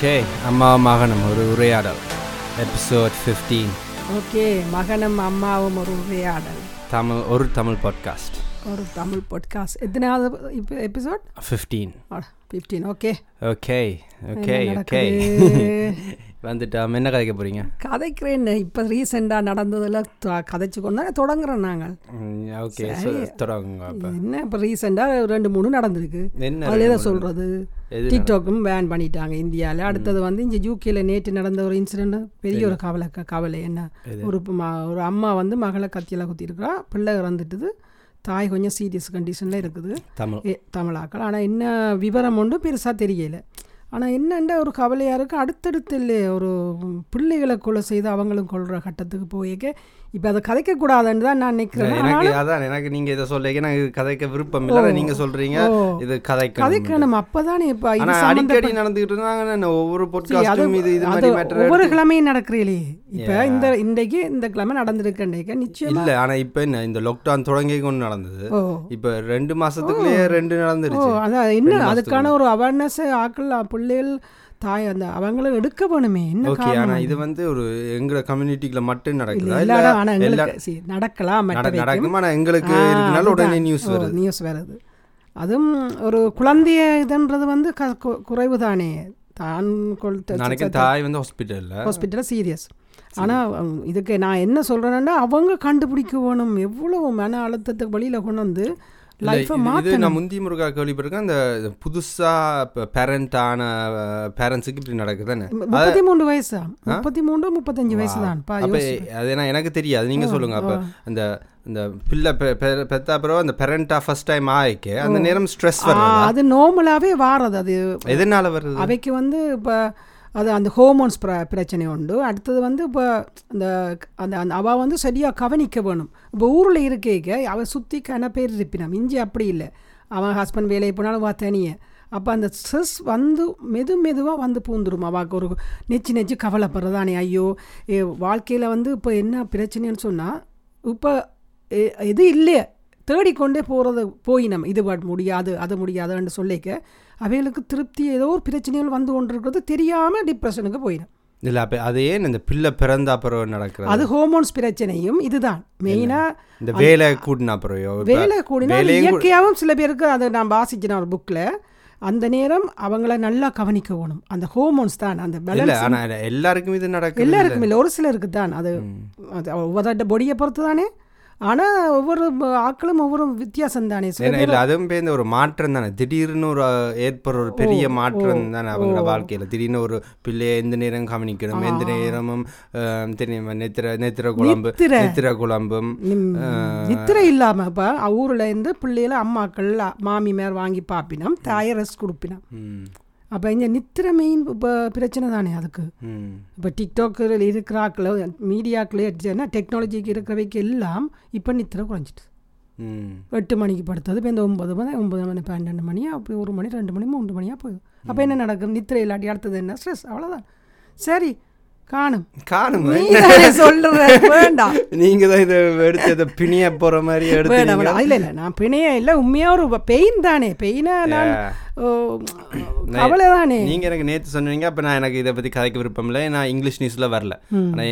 Okay அம்மா மகனும் ஒரு உரையாடல். எபிசோட் 15 ஓகே மகனும் அம்மாவும் ஒரு உரையாடல். தமிழ் ஒரு தமிழ் பாட்காஸ்ட் ஒரு தமிழ் பாட்காஸ்ட் எத்தனாவது இப்போ episode 15 fifteen okay okay okay okay வந்துட்டோம் என்ன கதைக்க போறீங்க? கதைக்கிறேன் இப்போ ரீசெண்டாக நடந்ததில் கதைச்சு கொண்டு தொடங்குறோம் நாங்கள். ஓகே. தொடங்குங்க என்ன இப்போ ரீசெண்டாக ரெண்டு மூணு நடந்திருக்கு. என்ன அதில் தான் சொல்கிறது டிக்டாக்கும் பேன் பண்ணிட்டாங்க இந்தியாவில் அடுத்தது வந்து இங்கே யூகேல நேற்று நடந்த ஒரு இன்சிடெண்ட் பெரிய ஒரு கவலை கவலை. என்ன? ஒரு ஒரு அம்மா வந்து மகளை கத்தியில் குத்திருக்கிறா பிள்ளை இறந்துட்டுது. தாய் கொஞ்சம் சீரியஸ் கண்டிஷனில் இருக்குது. தமிழ். தமிழாக்கள். ஆனால் என்ன விவரம் ஒன்றும் பெருசாக தெரியல. ஆனால் என்னென்ன ஒரு கவலையாக இருக்குது அடுத்தடுத்து இல்லையே ஒரு பிள்ளைகளை கொலை செய்து அவங்களும் கொள்கிற கட்டத்துக்கு போயிக்க. இப்போ அதை கதைக்கக்கூடாதுன்னு தான் நான் நினைக்கிறேன். எனக்கு அதான் எனக்கு நீங்க இதை சொல்றீங்க எனக்கு கதைக்க விருப்பம் இல்லை நீங்க சொல்றீங்க ஓ. இது கதைக்க கதைக்கணும். அப்போ தானே இப்போ அடிக்கடி நடந்துகிட்டு இருந்தாங்க ஒவ்வொரு அது பாட்காஸ்டும் இது இது மாதிரி மேட்டர் ஒவ்வொரு கிழமையும் நடக்கிறீங்களே இப்போ இந்த இன்றைக்கு இந்த கிழமை நடந்திருக்கேன் நிச்சயம். இல்ல ஆனா இப்ப என்ன இந்த லாக்டவுன் தொடங்கி கொண்டு நடந்தது. இப்ப ரெண்டு மாசத்துக்குள்ளேயே ரெண்டு நடந்துருச்சு அதான் என்ன அதுக்கான ஒரு அவேர்னஸ் ஆக்கள் பிள்ளைகள் தாய் அந்த அவங்களும் எடுக்க வேணுமே. என்ன ஓகே ஆனா இது வந்து ஒரு எங்க கம்யூனிட்டிக்குள்ள மட்டும் நடக்குதா? இல்ல ஆனா எங்களுக்கு நடக்கலாம். நடக்கும்? ஆனா எங்களுக்கு இருக்கனால உடனே. நியூஸ் வருது. நியூஸ் வருது. அதுவும் ஒரு குழந்தைய இதுன்றது வந்து குறைவு தானே. தான் தாய் வந்து ஹாஸ்பிட்டல்ல ஹாஸ்பிட்டலில் சீரியஸ் ஆனால் இதுக்கு நான் என்ன சொல்கிறேன்னா அவங்க கண்டுபிடிக்க வேணும். எவ்வளவு மன அழுத்தத்துக்கு வெளியில் கொண்டு வந்து இது நான் முந்தி முருகா கேள்விப்பட்டிருக்கேன் அந்த இது புதுசா பேரண்ட் ஆன பேரண்ட்ஸுக்கு இப்படி நடக்குதுன்னு முப்பத்தி மூணு வயசு. தான் முப்பத்தி மூணு முப்பத்தஞ்சு வயசு தான் அது என்ன எனக்கு தெரியாது. நீங்க சொல்லுங்க. அப்ப அந்த அந்த பிள்ளை பெத்தா பிறகு அந்த பேரண்டா ஃபர்ஸ்ட் டைம் ஆயிக்கு அந்த நேரம் ஸ்ட்ரெஸ் அது நார்மலாகவே வாரது. அது எதனால வருது? அவைக்கு வந்து இப்போ அது அந்த ஹோமோன்ஸ் பிர பிரச்சனை உண்டு. அடுத்தது வந்து இப்போ அந்த அந்த அந்த அவள் வந்து சரியாக கவனிக்க வேணும். இப்போ ஊரில் இருக்கேக்க அவள் சுற்றி கன பேர் இருப்பினான் இஞ்சி அப்படி இல்லை. அவன் ஹஸ்பண்ட் வேலைக்கு போனாலும் வா தனியே. அப்போ அந்த ஸ்ட்ரெஸ் வந்து மெது மெதுவாக வந்து பூந்துடும் அவாக்கு ஒரு நெச்சு நெச்சு கவலைப்படுறதானே. ஐயோ வாழ்க்கையில் வந்து இப்போ என்ன பிரச்சனைன்னு சொன்னால் இப்போ எது இது இல்லையே. தேடிக்கொண்டே போகிறது போய் நம்ம இது முடியாது அது முடியாதுன்னு சொல்லிக்க அவைகளுக்கு திருப்தி ஏதோ ஒரு பிரச்சனைகள் வந்து கொண்டிருக்கிறது தெரியாமல் டிப்ரெஷனுக்கு போயிடும் இல்ல அப்ப அது ஏன் இந்த பிள்ளை பிறந்த அப்புறம் நடக்கிறது. அது ஹோமோன்ஸ் பிரச்சனையும் இதுதான். மெயினாக இந்த வேலை கூட்டின அப்புறம் வேலை கூடினா இயற்கையாகவும் சில பேருக்கு அதை நான் வாசிச்சேன் ஒரு புக்கில் அந்த நேரம் அவங்கள நல்லா கவனிக்க வேணும். அந்த ஹோமோன்ஸ் தான் அந்த எல்லாருக்கும் இது நடக்குது எல்லாருக்கும் இல்லை. ஒரு சிலருக்கு தான் அது அது ஒவ்வொரு பொடியை பொறுத்து தானே ஆனால் ஒவ்வொரு ஆட்களும் ஒவ்வொரு வித்தியாசம் தானே இல்ல அதுவும் பேர் இந்த ஒரு மாற்றம் தானே. திடீர்னு ஒரு ஏற்படுற ஒரு பெரிய மாற்றம் தானே அவங்க வாழ்க்கையில. திடீர்னு ஒரு பிள்ளைய எந்த நேரம் கவனிக்கணும்? எந்த நேரமும் தெரியும் நெத்திர நெத்திர குழம்பு நித்திரை. குழம்பும் நித்திரை இல்லாம இப்போ ஊரில் இருந்து பிள்ளைகள அம்மாக்கள் மாமிமார் வாங்கி பாப்பினோம் தாயை ரெஸ்ட் கொடுப்பினோம். அப்போ இங்கே நித்திரை மெயின் இப்போ பிரச்சனை தானே அதுக்கு. இப்போ டிக்டாக்கில் இருக்கிறாக்களோ மீடியாக்களே என்ன டெக்னாலஜிக்கு இருக்கிறவைக்கு எல்லாம் இப்போ நித்திரை குறைஞ்சிட்டு. எட்டு மணிக்கு படுத்தது இப்போ இந்த ஒன்பது மணி ஒன்பது மணி பன்னெண்டு மணி அப்படி ஒரு மணி ரெண்டு மணி மூன்று மணியாக போயிடும் அப்போ என்ன நடக்கும் நித்திரை இல்லாட்டி அடுத்தது என்ன? ஸ்ட்ரெஸ் அவ்வளோதான் சரி காணும். காணும்? வேண்டாம். நீங்க தான் இதை எடுத்து இதை பிணிய போற மாதிரி எடுத்து இல்லை இல்லை நான் பிணையே இல்லை. உண்மையாக ஒரு பெயின் தானே. பெயினை நான் ஓ, கவலை தானே. நீங்க எனக்கு நேத்து சொன்னீங்க. அப்ப நான் எனக்கு இதை பத்தி கதைக்க விருப்பம் இல்லை. நான் இங்கிலீஷ் நியூஸ்ல வரல. ஆனா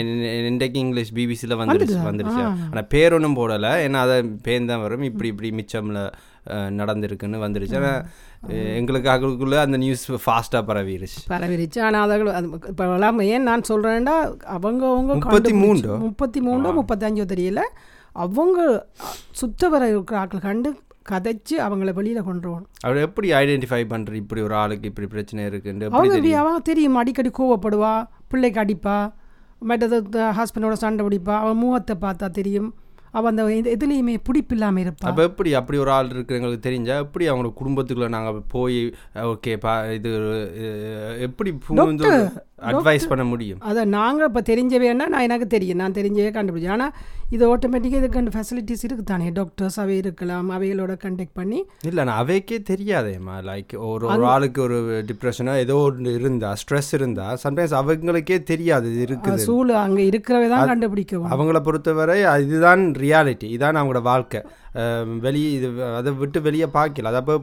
இன்றைக்கு இங்கிலீஷ் பிபிசியில் வந்துருச்சு வந்துருச்சு ஆனா பேர் ஒன்றும் போடல. ஏன்னா அதை பேர் தான் வரும். இப்படி இப்படி மிச்சம்ல நடந்திருக்குன்னு வந்துருச்சு. ஆனா அஹ், எங்களுக்கு அவங்களுக்குள்ள அந்த நியூஸ் ஃபாஸ்டா பரவிருச்சு. பரவிருச்சு. ஆனால் அதை அது இப்போ ஏன் நான் சொல்கிறேன்னா அவங்க அவங்க முப்பத்தி மூண்டோ? முப்பத்தி மூணோ முப்பத்தஞ்சோ தெரியல. அவங்க சுத்த வர இருக்கிற ஆட்கள் கண்டு கதைச்சு அவங்கள வெளியில் கொண்டு வரணும் அவர் எப்படி ஐடென்டிஃபை பண்ற? இப்படி ஒரு ஆளுக்கு இப்படி பிரச்சனை இருக்குன்னு அவங்க அவன் தெரியும். அடிக்கடி கோவப்படுவா பிள்ளைக்கு அடிப்பா மற்றது ஹஸ்பண்டோட சண்டை பிடிப்பா அவன் முகத்தை பார்த்தா தெரியும். அவன் அந்த எதுலேயுமே பிடிப்பு இல்லாமல் இருப்பா. அப்போ எப்படி அப்படி ஒரு ஆள் இருக்கு எங்களுக்கு தெரிஞ்சா எப்படி அவங்களோட குடும்பத்துக்குள்ள நாங்கள் போய் ஓகே பா இது எப்படி அட்வைஸ் பண்ண முடியும்? அதை நாங்கள் இப்போ தெரிஞ்சவேன்னா நான் எனக்கு தெரியும். நான் தெரிஞ்சவே கண்டுபிடிச்சேன். ஆனால் இது ஆட்டோமேட்டிக்காக இதுக்கு ஃபெசிலிட்டிஸ் இருக்குது தானே டாக்டர்ஸ் அவை இருக்கலாம் அவைகளோட கண்டெக்ட் பண்ணி. இல்லை நான் அவைக்கே தெரியாதேம்மா. லைக் ஒரு ஒரு ஆளுக்கு ஒரு டிப்ரெஷனோ ஏதோ ஒன்று இருந்தா ஸ்ட்ரெஸ் இருந்தா சம்டைம்ஸ் அவங்களுக்கே தெரியாது இருக்குது. சூழ் அங்கே இருக்கிறவே தான் கண்டுபிடிக்கவும். அவங்கள பொறுத்தவரை இதுதான் ரியாலிட்டி இதான் அவங்களோட வாழ்க்கை. வெளியே இது அதை விட்டு வெளியே பார்க்கல அது அப்போ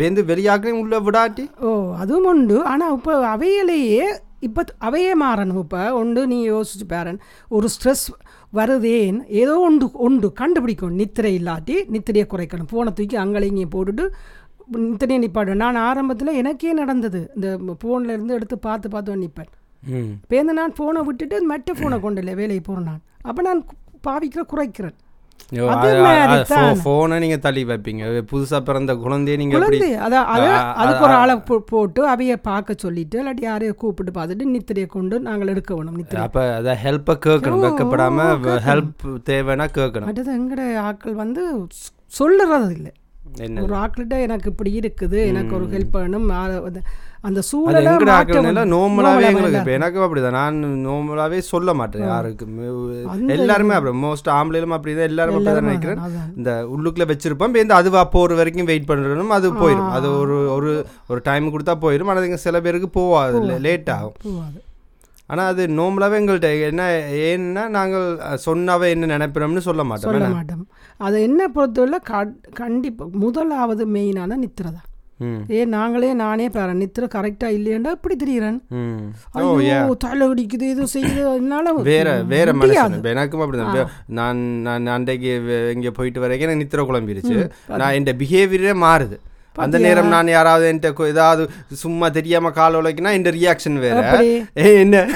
வேந்து வெளியாக்கலையும் உள்ள விடாட்டி? ஓ அதுவும் உண்டு. ஆனால் இப்போ அவையிலேயே இப்போ அவையே மாறணும். இப்போ ஒன்று நீ யோசிச்சு பாரன். ஒரு ஸ்ட்ரெஸ் வருதேன். ஏதோ ஒன்று ஒன்று கண்டுபிடிக்கணும். நித்திரை இல்லாட்டி நித்திரையை குறைக்கணும். ஃபோனை தூக்கி அங்கே இங்கேயும் போட்டுட்டு நித்திரையை நிப்பாடு நான் ஆரம்பத்தில் எனக்கே நடந்தது. இந்த ஃபோனில் இருந்து எடுத்து பார்த்து பார்த்து நிற்பேன் பேருந்து நான் ஃபோனை விட்டுட்டு மற்ற ஃபோனை கொண்டு இல்லை. வேலைக்கு போகிறேன் நான். அப்போ நான் பாவிக்கிற குறைக்கிறேன். ஃபோனை நீங்க தள்ளி வைப்பீங்க. புதுசா பிறந்த குழந்தைய நீங்க அதுக்கு ஒரு ஆளை போட்டு அவைய பார்க்க சொல்லிட்டு இல்லாட்டி யாரையும் கூப்பிட்டு பார்த்துட்டு நித்திரையை கொண்டு நாங்கள் எடுக்க வேணும் நித்திரை. அப்ப அத ஹெல்ப்பை கேட்கணும் வெக்கப்படாம ஹெல்ப் தேவைன்னா கேட்கணும். அடுத்தது எங்கட வந்து சொல்லுறது இல்லை ஒரு ஆட்கள்கிட்ட எனக்கு இப்படி இருக்குது எனக்கு ஒரு ஹெல்ப் வேணும் அந்த சூழலை ஆ எங்களுக்கு. இப்போ எனக்கும் அப்படிதான். நான் நார்மலாவே சொல்ல மாட்டேன் யாருக்கு அந்த எல்லாருமே அப்படி மோஸ்ட் ஆம்பளையிலும் அப்படிதான். எல்லாரும் அப்படிதான் நினைக்கிறேன். இந்த உள்ளுக்குள்ள வச்சிருப்போம். இந்த அதுவா போற வரைக்கும் வெயிட் பண்ணணும் அது போயிடும் அது ஒரு ஒரு ஒரு டைம் கொடுத்தா போயிடும் ஆனால் சில பேருக்கு போவாது. லேட் ஆகும். ஆனால் அது நார்மலாகவே எங்கள்கிட்ட என்ன ஏன்னா நாங்கள் சொன்னாவே என்ன நினைப்போம்னு சொல்ல மாட்டோம். சொல்ல? மாட்டோம். அது என்ன பொறுத்தவரை கண்டிப்பாக முதலாவது மெயினான நித்திரை தான் ஏன் நாங்களே நானே பாரு நித்திரை கரெக்டாக இல்லையாண்டா இப்படி ஐயோ தலை அடிக்குது இது செய்யுது அதனால வேற வேற. மனுஷன் எனக்கும் அப்படிதான். நான் நான் அன்றைக்கு இங்க போயிட்டு வரைக்கும் எனக்கு நித்திர குழம்பிருச்சு. நான் என் பிஹேவியரே மாறுது. அந்த நேரம் நான் யாராவது என்கிட்ட ஏதாவது சும்மா தெரியாம கால் உழைக்கினா இந்த ரியாக்ஷன் வேற. என்ன?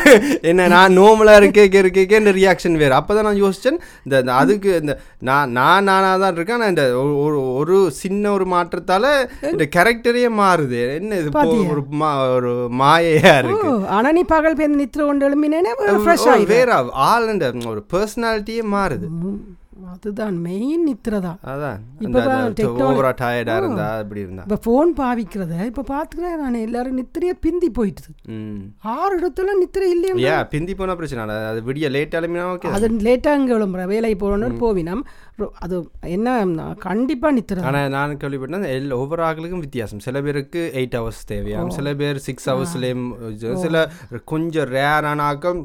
என்ன நான் நோமலா இருக்கே இருக்கே இந்த ரியாக்ஷன் வேற. அப்பதான் நான் யோசிச்சேன் இந்த அதுக்கு இந்த நான் நான் நானா தான் இருக்கேன் நான் இந்த ஒரு- ஒரு சின்ன ஒரு மாற்றத்தால இந்த கேரக்டரே மாறுது. என்ன இது? ஒரு மா- ஒரு மாயையா இருக்கு. ஆனா நீ பகல் பேருந்து நித்திரை கொண்டு ஆயிடும் வேற ஆள் ஒரு பர்சனாலிட்டியே மாறுது. அதுதான் மெயின் நித்திரை தான் அதான். இப்ப தான் technology- ஓவரா டயர்டா இருந்தா அப்படி இருந்தா? இப்போ ஃபோன் பாவிக்கிறத இப்போ பார்த்துக்கிறேன் நான் எல்லாரும் நித்திரையே பிந்தி போயிட்டுது. ம். ஆறு இடத்துல நித்திரை இல்லையா? பிந்தி போனா பிரச்சனை இல்லை. அது விடிய லேட் ஆலுமே ஓகே அது லேட்டாக இங்கே விளம்புற. வேலைக்கு போகணுன்னு போவினம். அது என்ன கண்டிப்பாக நித்திரை ஆனா நான் கேள்விப்பட்டேன் எல் ஒவ்வொரு ஆக்களுக்கும் வித்தியாசம். சில பேருக்கு எயிட் ஹவர்ஸ் தேவையாம். சில பேர் சிக்ஸ் ஹவர்ஸ்லேயும் சில கொஞ்சம் ரேரான ஆக்கம்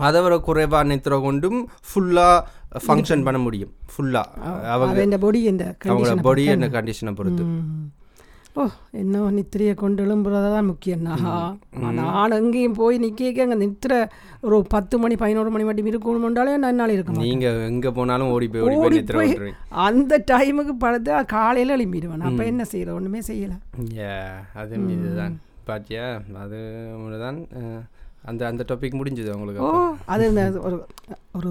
அதை விட குறைவா நித்திர கொண்டும் ஃபுல்லா ஃபங்க்ஷன் பண்ண முடியும் ஃபுல்லா அவங்க பொடி இந்த கண்டிஷன் பாடி என்ன கண்டிஷனை பொறுத்து. ஓ என்ன நித்திரையை கொண்டு எழும்புறதா தான் முக்கியம் நான் எங்கேயும் போய் நிற்க அங்கே நித்திரை ஒரு பத்து மணி பதினோரு மணி மட்டும் இருக்கணும்ன்றாலே என்னால் இருக்க மாட்டேன். நீங்க எங்க போனாலும் ஓடி போய் ஓடி போய் அந்த டைமுக்கு படுத்து காலையில் எழும்பிடுவேன். அப்போ என்ன செய்யற ஒன்றுமே செய்யலை. அது இதுதான் பாத்தியா அது தான் அந்த அந்த டாபிக் முடிஞ்சது உங்களுக்கு ஓ அது இந்த ஒரு ஒரு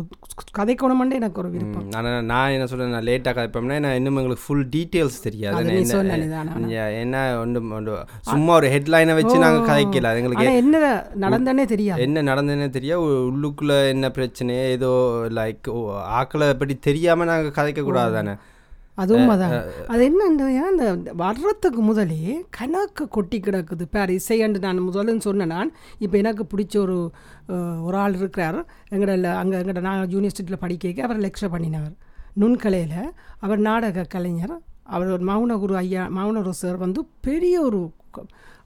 கதைக்கோணமண்டே எனக்கு ஒரு விருப்பம். ஆனால் நான் என்ன சொல்றேன் நான் லேட்டாக கதைப்போம்னா நான் இன்னும் எங்களுக்கு ஃபுல் டீட்டெயில்ஸ் தெரியாது. என்ன- சொன்னது தானே. Yeah, என்ன ஒன்று ஒன்று சும்மா ஒரு ஹெட்லைனை வச்சு நாங்கள் கதைக்கல. எங்களுக்கு என்ன நடந்தனே தெரியாது. என்ன நடந்ததுன்னே தெரியா உ- உள்ளுக்குள்ள என்ன பிரச்சனை ஏதோ லைக் ஆக்களை பற்றி தெரியாம நாங்கள் கதைக்க கூடாது தானே. அது உண்மைதான் அது என்னன்றா அந்த வர்றதுக்கு முதலே கணக்கு கொட்டி கிடக்குது. பேர் இசையண்டு நான் முதல்ல சொன்னேன் நான். இப்போ எனக்கு பிடிச்ச ஒரு ஒரு ஆள் இருக்கிறார். எங்கட அங்கே எங்கட நான் யூனிவர்சிட்டியில் படிக்க அவர் லெக்சர் பண்ணினவர். நுண்கலையில் அவர் நாடக கலைஞர். அவர் ஒரு மௌனகுரு ஐயா மௌனகுரு சார் வந்து பெரிய ஒரு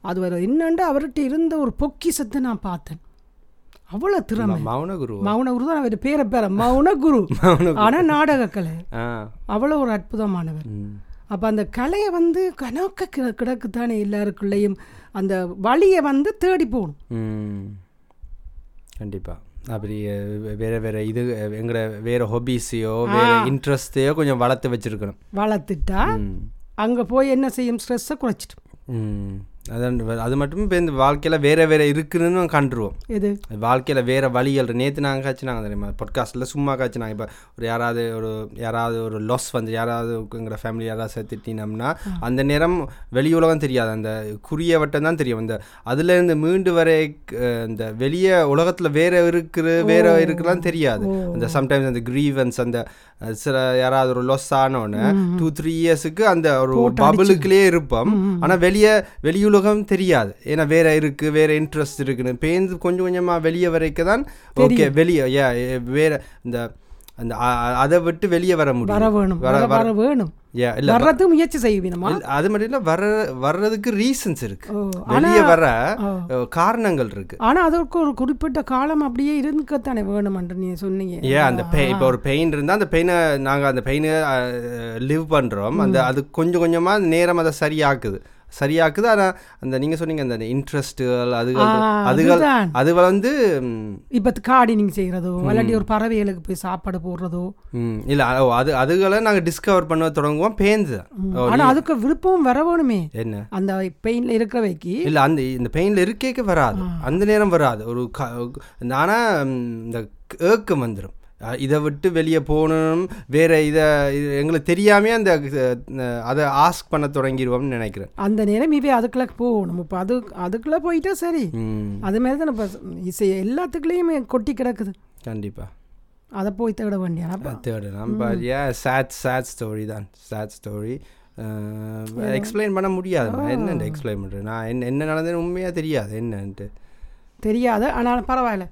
அது என்னண்டு அவர்கிட்ட இருந்த ஒரு பொக்கிஷத்தை நான் பார்த்தேன். அவ்வளோ திறமை. மௌனகுரு. மௌனகுரு தான் அவர் பேரை பேர. மௌனகுரு. ஆனால் நாடக கலை அவ்வளோ ஒரு அற்புதமானவர். அப்போ அந்த கலையை வந்து கணக்க கிட கிடக்குத்தானே எல்லாருக்குள்ளேயும் அந்த வழியை வந்து தேடி போகணும். ம். கண்டிப்பா. அப்படி வேற வேற இது அஹ், எங்கட வேற ஹொபீஸையோ வேற இன்ட்ரெஸ்டையோ கொஞ்சம் வளர்த்து வச்சிருக்கணும். வளர்த்துட்டா. அங்கே போய் என்ன செய்யும்? ஸ்ட்ரெஸ்ஸை குறைச்சிட்டு அதான் அது மட்டும் இப்போ இந்த வாழ்க்கையில் வேற வேற இருக்குன்னு கண்டுருவோம். எது? வாழ்க்கையில் வேற வழிகள் நேற்று நாங்கள் காய்ச்சினாங்க தெரியுமா? பாட்காஸ்ட்டில் சும்மா காய்ச்சினாங்க இப்போ ஒரு யாராவது ஒரு யாராவது ஒரு லாஸ் வந்து யாராவது எங்களோட ஃபேமிலி யாராவது சேர்த்துட்டினோம்னா அந்த நேரம் வெளி உலகம் தெரியாது. அந்த குறுகிய வட்டம் தான் தெரியும். இந்த அதுலேருந்து மீண்டு வர இந்த வெளிய உலகத்தில் வேற இருக்குது வேற இருக்குலாம் தெரியாது. அந்த சம்டைம்ஸ் அந்த கிரீவன்ஸ் அந்த சில யாராவது ஒரு லாஸ் ஆனோடனே டூ த்ரீ இயர்ஸுக்கு அந்த ஒரு பபுளுக்குள்ளேயே இருப்போம். ஆனால் வெளியே வெளியுலகம் தெரியாது. ஏன்னா வேற இருக்கு வேற இன்ட்ரெஸ்ட் இருக்குன்னு. பேருந்து கொஞ்சம் கொஞ்சமாக வெளியே வரைக்கும் தான் ஓகே வெளியே ஏ வேற இந்த அந்த அதை விட்டு வெளியே வர வர முடியும் வேணும். வர வர வர வேணும். வர்றது முயற்சி செய்வீனமா அது மட்டும் இல்ல வர வர்றதுக்கு ரீசன்ஸ் இருக்கு. வெளியே வர காரணங்கள் இருக்கு. ஆனா அதற்கு ஒரு குறிப்பிட்ட காலம் அப்படியே இருக்கத்தானே வேணுமென்று நீ சொன்னீங்க. ஏன் அந்த பெயின் இப்போ ஒரு பெயின் இருந்தால் அந்த பெயினை நாங்கள் அந்த பெயினை லிவ் பண்ணுறோம் அந்த அது கொஞ்சம் கொஞ்சமாக நேரம் அதை சரியாக்குது. சரியாக்குது. ஆனால் அந்த நீங்கள் சொன்னீங்க அந்த இன்ட்ரெஸ்ட்டுகள் அதுகள் அதுகள். அது வந்து இப்ப கார்டனிங் செய்யறதோ இல்லாட்டி ஒரு பறவைகளுக்கு போய் சாப்பாடு போடுறதோ. இல்ல அது அதுகளை நாங்கள் டிஸ்கவர் பண்ண தொடங்குவோம். பேந்து தான் ஓ, ஆனா அதுக்கு விருப்பம் வர வேணுமே என்ன? அந்த பெயின்ல இருக்கிறவைக்கு. இல்ல அந்த இந்த பெயின்ல இருக்கேக்க வராது. அந்த நேரம் வராது. ஒரு க ஆனா ம், இந்த ஏக்கம் வந்துடும் இதை விட்டு வெளியே போகணும். வேற இதை எங்களுக்கு தெரியாமே அந்த அதை ஆஸ்க் பண்ண தொடங்கிடுவோம்னு நினைக்கிறேன். அந்த நேரம் இவே அதுக்குள்ள போகணும் இப்போ அது அதுக்குள்ள போயிட்டா சரி. அது மாதிரி தான் இப்போ இசை எல்லாத்துக்குள்ளேயுமே கொட்டி கிடக்குது. கண்டிப்பா. அதை போய் தேட வேண்டிய தேர்டு நம்ம ஏன் சேட் சேட் ஸ்டோரி தான். சேட் ஸ்டோரி எக்ஸ்பிளைன் பண்ண முடியாது. என்ன எக்ஸ்பிளைன் பண்ணுறேன் நான் என்ன என்ன நடந்ததுன்னு உண்மையாக தெரியாது. என்னன்ட்டு. தெரியாத. ஆனால் பரவாயில்ல.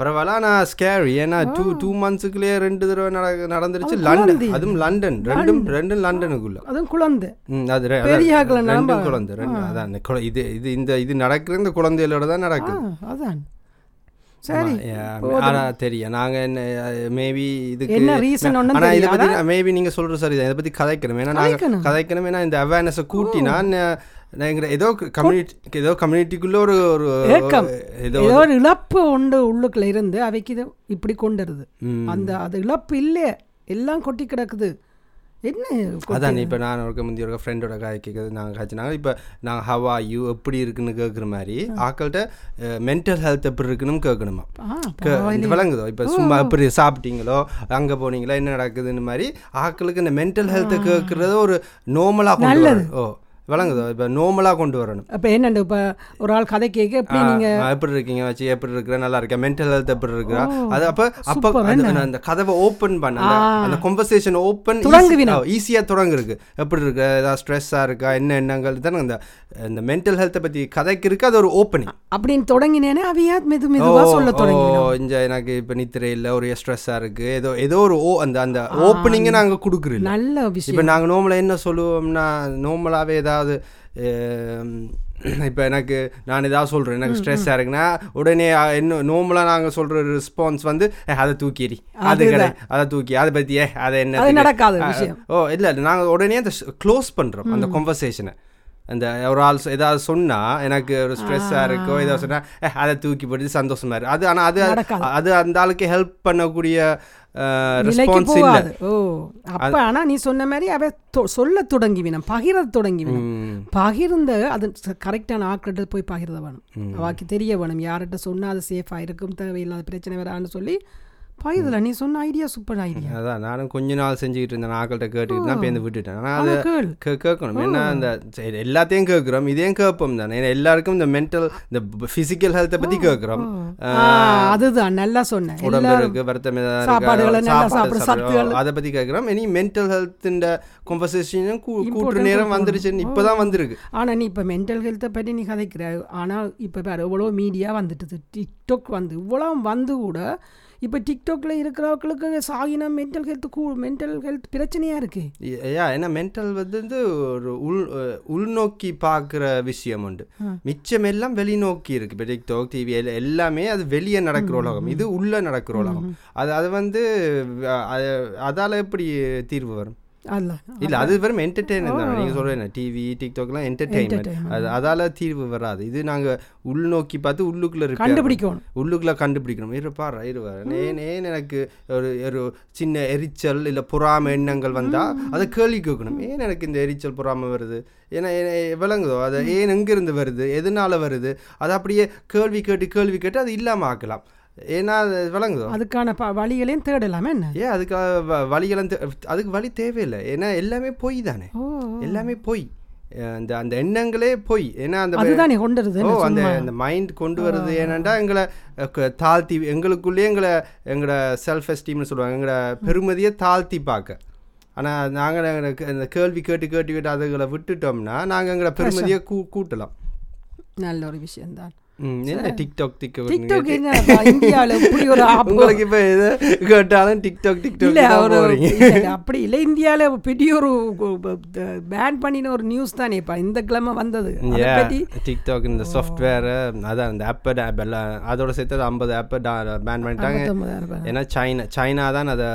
பரவாயில்ல. ஆனால் ஸ்கேரி ஏன்னா டூ டூ மந்த்ஸுக்குள்ளேயே ரெண்டு தடவை நட நடந்துருச்சு லண்டன் அதுவும் லண்டன் ரெண்டும் ரெண்டும் லண்டனுக்குள்ள அதுவும் குழந்தை. ம் அது ரெண்டும் குழந்தை ரெண்டு அதான் இது இது இந்த இது நடக்கிற இந்த குழந்தைகளோட தான் நடக்குது. அதான். சரி ஆனா தெரியும். நாங்க என்ன மேபி இதுக்கு என்ன ஆனா இதை? பத்தி மேபி நீங்க சொல்ற சரி இதை பத்தி கதைக்கணும். ஏன்னா நாங்க கதைக்கணும். கதைக்கணும். ஏன்னா இந்த அவேர்னஸை கூட்டினா நாங்க ஏதோ கம்யூனிட்டி ஏதோ கம்யூனிட்டிக்குள்ள ஒரு ஒரு ஏக்கம். ஏதோ ஒரு இழப்பு உண்டு உள்ளுக்குள்ள இருந்து அவைக்கு இது இப்படி கொண்டுருது. அந்த அது இழப்பு இல்லை எல்லாம் கொட்டி கிடக்குது என்ன அதான் இப்போ நான் ஒரு முந்தைய ஒரு ஃப்ரெண்டோட கதை கேட்குறது நாங்கள் காய்ச்சினாங்க இப்போ நாங்கள் ஹவா யூ எப்படி இருக்குன்னு கேட்குற மாதிரி ஆக்கள்கிட்ட மென்டல் ஹெல்த் எப்படி இருக்குன்னு கேட்கணுமா விளங்குதோ இப்போ சும்மா எப்படி சாப்பிட்டீங்களோ அங்கே போனீங்களா என்ன நடக்குதுன்னு மாதிரி ஆக்களுக்கு இந்த மென்டல் ஹெல்த்தை கேட்குறத ஒரு வரணும் ஓ விளங்குதோ? இப்போ நோமலாக கொண்டு வரணும். அப்போ என்னண்டு? இப்போ ஒரு ஆள் கதை கேட்க எப்படி நீங்க எப்படி இருக்கீங்க? வச்சு எப்படி இருக்கிற? நல்லா இருக்கேன் மென்டல் ஹெல்த் எப்படி இருக்கிறா அது அப்போ அப்போ அந்த- அந்த கதவை ஓப்பன் பண்ண. அந்த- அந்த conversation ஓப்பன். ஈஸியாக தொடங்குருக்கு எப்படி இருக்கு? ஏதாவது ஸ்ட்ரெஸ்ஸாக இருக்கா? என்ன எண்ணங்கள்? தானே இந்த இந்த மென்டல் ஹெல்த்தை பற்றி கதைக்கு இருக்கு. அது ஒரு ஓப்பனிங் அப்படின்னு தொடங்கினேனே அவையா? மெது மெதுவா சொல்ல தொடங்கி இங்க எனக்கு இப்போ நித்திரை இல்லை. ஒரு ஸ்ட்ரெஸ்ஸாக இருக்கு. ஏதோ ஏதோ ஒரு ஓ அந்த அந்த ஓப்பனிங்கை நாங்கள் கொடுக்குறோம் நல்ல விஷயம். இப்போ நாங்கள் நார்மலாக என்ன சொல்லுவோம்னா நார்மலாகவே ஏதாவது இப்போ எனக்கு நான் ஏதாவது சொல்கிறேன் எனக்கு ஸ்ட்ரெஸ்ஸாக இருக்குன்னா உடனே என்ன நார்மலாக நாங்கள் சொல்கிற ரெஸ்பான்ஸ் வந்து "ஏ, அதை தூக்கிடி அது கிடையாது அதை தூக்கி அதை பற்றியே அதை என்ன நடக்காத ஓ இல்லை நாங்கள் உடனே அந்த க்ளோஸ் பண்ணுறோம் அந்த conversation-அ. அந்த ஒரு ஆள் ஏதாவது சொன்னால் எனக்கு ஒரு ஸ்ட்ரெஸ்ஸாக இருக்கோ ஏதாவது சொன்னால் அதை தூக்கி போட்டு சந்தோஷமா இருக்கு அது ஆனால் அது. அது அந்த ஆளுக்கு ஹெல்ப் பண்ணக்கூடிய ரெஸ்பான்ஸ் இல்லை. ஓ அப்ப ஆனா நீ சொன்ன மாதிரி அவ சொல்ல தொடங்கிவினம் பகிர தொடங்கிவினம். பகிர்ந்த அது கரெக்டான ஆக்கிட்ட போய் பகிர்த வேணும் அவாக்கு தெரிய வேணும் யார்கிட்ட சொன்னா அது சேஃபாக இருக்கும் தேவையில்லாத பிரச்சனை வரான்னு சொல்லி பகிர்தல நீ சொன்ன ஐடியா சூப்பர் ஐடியா அதான். நானும் கொஞ்ச நாள் செஞ்சுக்கிட்டு இருந்தேன். ஆக்கள்கிட்ட கேட்டுக்கிட்டு தான் பேருந்து விட்டுட்டேன். ஆனால் அது கேட்கணும். ஏன்னா சரி, எல்லாத்தையும் கேட்குறோம். இதையும் கேட்போம் தானே. ஏன்னா எல்லாருக்கும் இந்த மென்டல் இந்த ஃபிசிக்கல் ஹெல்த்தை பற்றி கேட்குறோம். அதுதான். நல்லா சொன்னேன். உடம்பு இருக்கு வருத்தம். அதை பற்றி கேட்குறோம். இனி மென்டல் ஹெல்த்தின் கொம்பசேஷனும் கூட்டுற நேரம் வந்துருச்சு. இப்போ தான் வந்திருக்கு. ஆனா நீ இப்போ மென்டல் ஹெல்த்தை பற்றி நீ கதைக்கிற. ஆனால் இப்போ எவ்வளோ மீடியா வந்துட்டுது. டிக்டாக் வந்து இவ்வளோ வந்து கூட இப்போ டிக்டாக்ல இருக்கிறவங்களுக்கு சாகினா மென்டல் ஹெல்த் கூ மென்டல் ஹெல்த் பிரச்சனையா இருக்கு. யா ஏன்னா மென்டல் வந்து ஒரு உள் உள்நோக்கி பார்க்குற விஷயம் உண்டு. மிச்சம் எல்லாம் வெளிநோக்கி இருக்கு. இப்போ டிக்டாக் டிவி எல்லாமே அது வெளியே நடக்கிற உலகம். இது உள்ள நடக்கிற உலகம். அது அது வந்து அதால எப்படி தீர்வு வரும்? இல்ல அது வெறும் என்டர்டெயின்மெண்ட் தான். நீங்க சொல்றேன் டிவி டிக்டாக்லாம் என்டர்டெயின்மெண்ட் அது அதால தீர்வு வராது. இது நாங்க உள்நோக்கி பார்த்து உள்ளுக்குள்ள கண்டுபிடிக்கணும். உள்ளுக்குள்ள கண்டுபிடிக்கணும். இரு பாரு இரு பாரு. ஏன் ஏன் எனக்கு ஒரு ஒரு சின்ன எரிச்சல் இல்லை பொறாம எண்ணங்கள் வந்தா அதை கேள்வி கேட்கணும். ஏன் எனக்கு இந்த எரிச்சல் பொறாம வருது? ஏன்னா விளங்குதோ? அது ஏன் எங்கிருந்து வருது? எதனால வருது? அதை அப்படியே கேள்வி கேட்டு கேள்வி கேட்டு அது இல்லாம ஆக்கலாம். ஏன்னா விளங்குதோ? அதுக்கான ப வழிகளையும் தேடலாமே என்ன? ஏன் அதுக்கு வழிகளும் அதுக்கு வழி தேவையில்லை. ஏன்னா எல்லாமே பொய் தானே. எல்லாமே பொய். அந்த அந்த எண்ணங்களே பொய். ஏன்னா அந்த அதுதானே கொண்டுருது ஓ அந்த அந்த மைண்ட் கொண்டு வருது ஏன்னாண்டா எங்களை தாழ்த்தி எங்களுக்குள்ளேயே எங்களை எங்களோட செல்ஃப் எஸ்டீம்னு சொல்லுவாங்க. எங்களோட பெருமதியை தாழ்த்தி பார்க்க. ஆனால் நாங்கள் இந்த கேள்வி கேட்டு கேட்டு கேட்டு அதுகளை விட்டுட்டோம்னா நாங்கள் எங்களை பெருமதியை கூ கூட்டலாம். நல்ல ஒரு விஷயம்தான். என்ன டிக்டாக் டிக்டாக் டிக்டாக் என்னப்பா இந்தியாவில் இப்படி ஒரு ஆப் உங்களுக்கு இப்போ எது கேட்டாலும் டிக்டாக் டிக்டாக் இல்ல தான் ஒரு அப்படி இல்லை இந்தியாவில் பெரிய ஒரு பேன் பண்ணின ஒரு நியூஸ் தானேப்பா இந்த கிழமை வந்தது அதை டிக்டாக் இந்த சாஃப்ட்வேர் அதான் இந்த ஆப்பை அதோட சேர்த்து ஐம்பது ஆப்பை பேன் பண்ணிட்டாங்க. ஏன்னா சைனா சைனா தான் அதை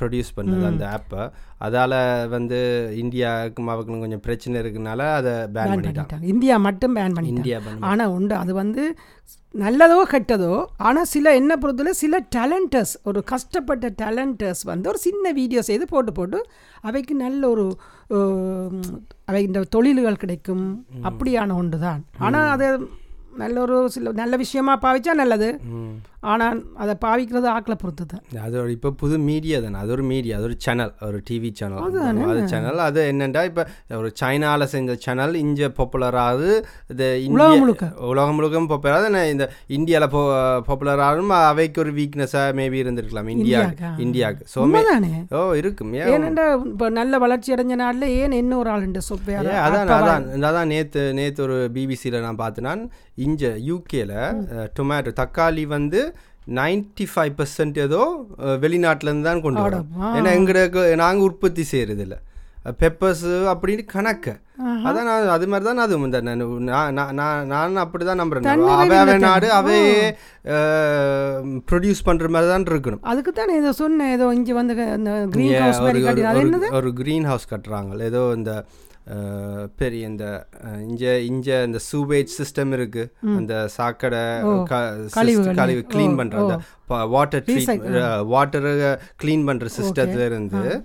ப்ரொடியூஸ் பண்ணுது அந்த ஆப்பை அதால் வந்து இந்தியாவுக்கும் அவங்களுக்கும் கொஞ்சம் பிரச்சனை இருக்குனால அதை பேன் பண்ணிட்டாங்க. இந்தியா மட்டும் பேன் பண்ணிட்டாங்க. இந்தியா பண்ண ஆனா உண்டு அது வந்து நல்லதோ கெட்டதோ ஆனா சில என்ன பொறுத்தவரை சில டேலண்டர்ஸ் ஒரு கஷ்டப்பட்ட டேலண்டர்ஸ் வந்து ஒரு சின்ன வீடியோ செய்து போட்டு போட்டு அவைக்கு நல்ல ஒரு அவை இந்த தொழில்கள் கிடைக்கும். அப்படியான ஒன்று தான் ஆனால் அது நல்ல ஒரு சில நல்ல விஷயமா பாவிச்சா நல்லது. ஆனால் அதை பாவிக்கிறது ஆக்களை பொறுத்து தான் அது ஒரு இப்போ புது மீடியா தானே அது ஒரு மீடியா அது ஒரு சேனல் ஒரு டிவி சேனல் அது சேனல் அது என்னென்னா இப்போ ஒரு சைனாவில் செஞ்ச சேனல் இங்கே பாப்புலர் ஆகுது இது உலகம் முழுக்க. உலகம் முழுக்க பாப்புலர் ஆகுது இந்த இந்தியாவில் போ பாப்புலர் ஆகும் அவைக்கு ஒரு வீக்னஸாக மேபி இருந்திருக்கலாம் இந்தியா? இந்தியாவுக்கு. ஸோ ஓ இருக்கும் ஏன்? ஏனென்றா இப்போ நல்ல வளர்ச்சி அடைஞ்ச நாட்டில் ஏன் ஆளுண்டு சொப்பையார் ஏ, அதான் அதான் அதான் நேற்று நேற்று ஒரு பிபிசியில் நான் பார்த்தேன்னா இங்கே யூகேல டொமேட்டோ தக்காளி வந்து நைன்டி ஃபைவ் பர்சன்ட் ஏதோ வெளிநாட்டுலேருந்து தான் கொண்டு வரோம். ஏன்னா எங்களுக்கு நாங்கள் உற்பத்தி செய்கிறது இல்லை பெப்பர்ஸ் அப்படின்னு கணக்கு. அதான் நான் அது மாதிரி தான் அதுவும் இந்த நான் அப்படி தான் நம்புறேன். அவை அவை நாடு அவையே ப்ரொடியூஸ் பண்ணுற மாதிரி தான் இருக்கணும். அதுக்கு தானே ஏதோ சொன்னேன். ஏதோ இங்கே வந்து ஒரு- அது க்ரீன் ஹவுஸ் கட்டுறாங்க. ஏதோ இந்த பெரிய இந்த இங்க இங்க இந்த சூவேஜ் சிஸ்டம் இருக்கு. அந்த சாக்கடை. கழிவு க்ளீன் பண்ற அந்த வாட்டர் ட்ரீட் வாட்டரை க்ளீன் பண்ற சிஸ்டத்துல இருந்து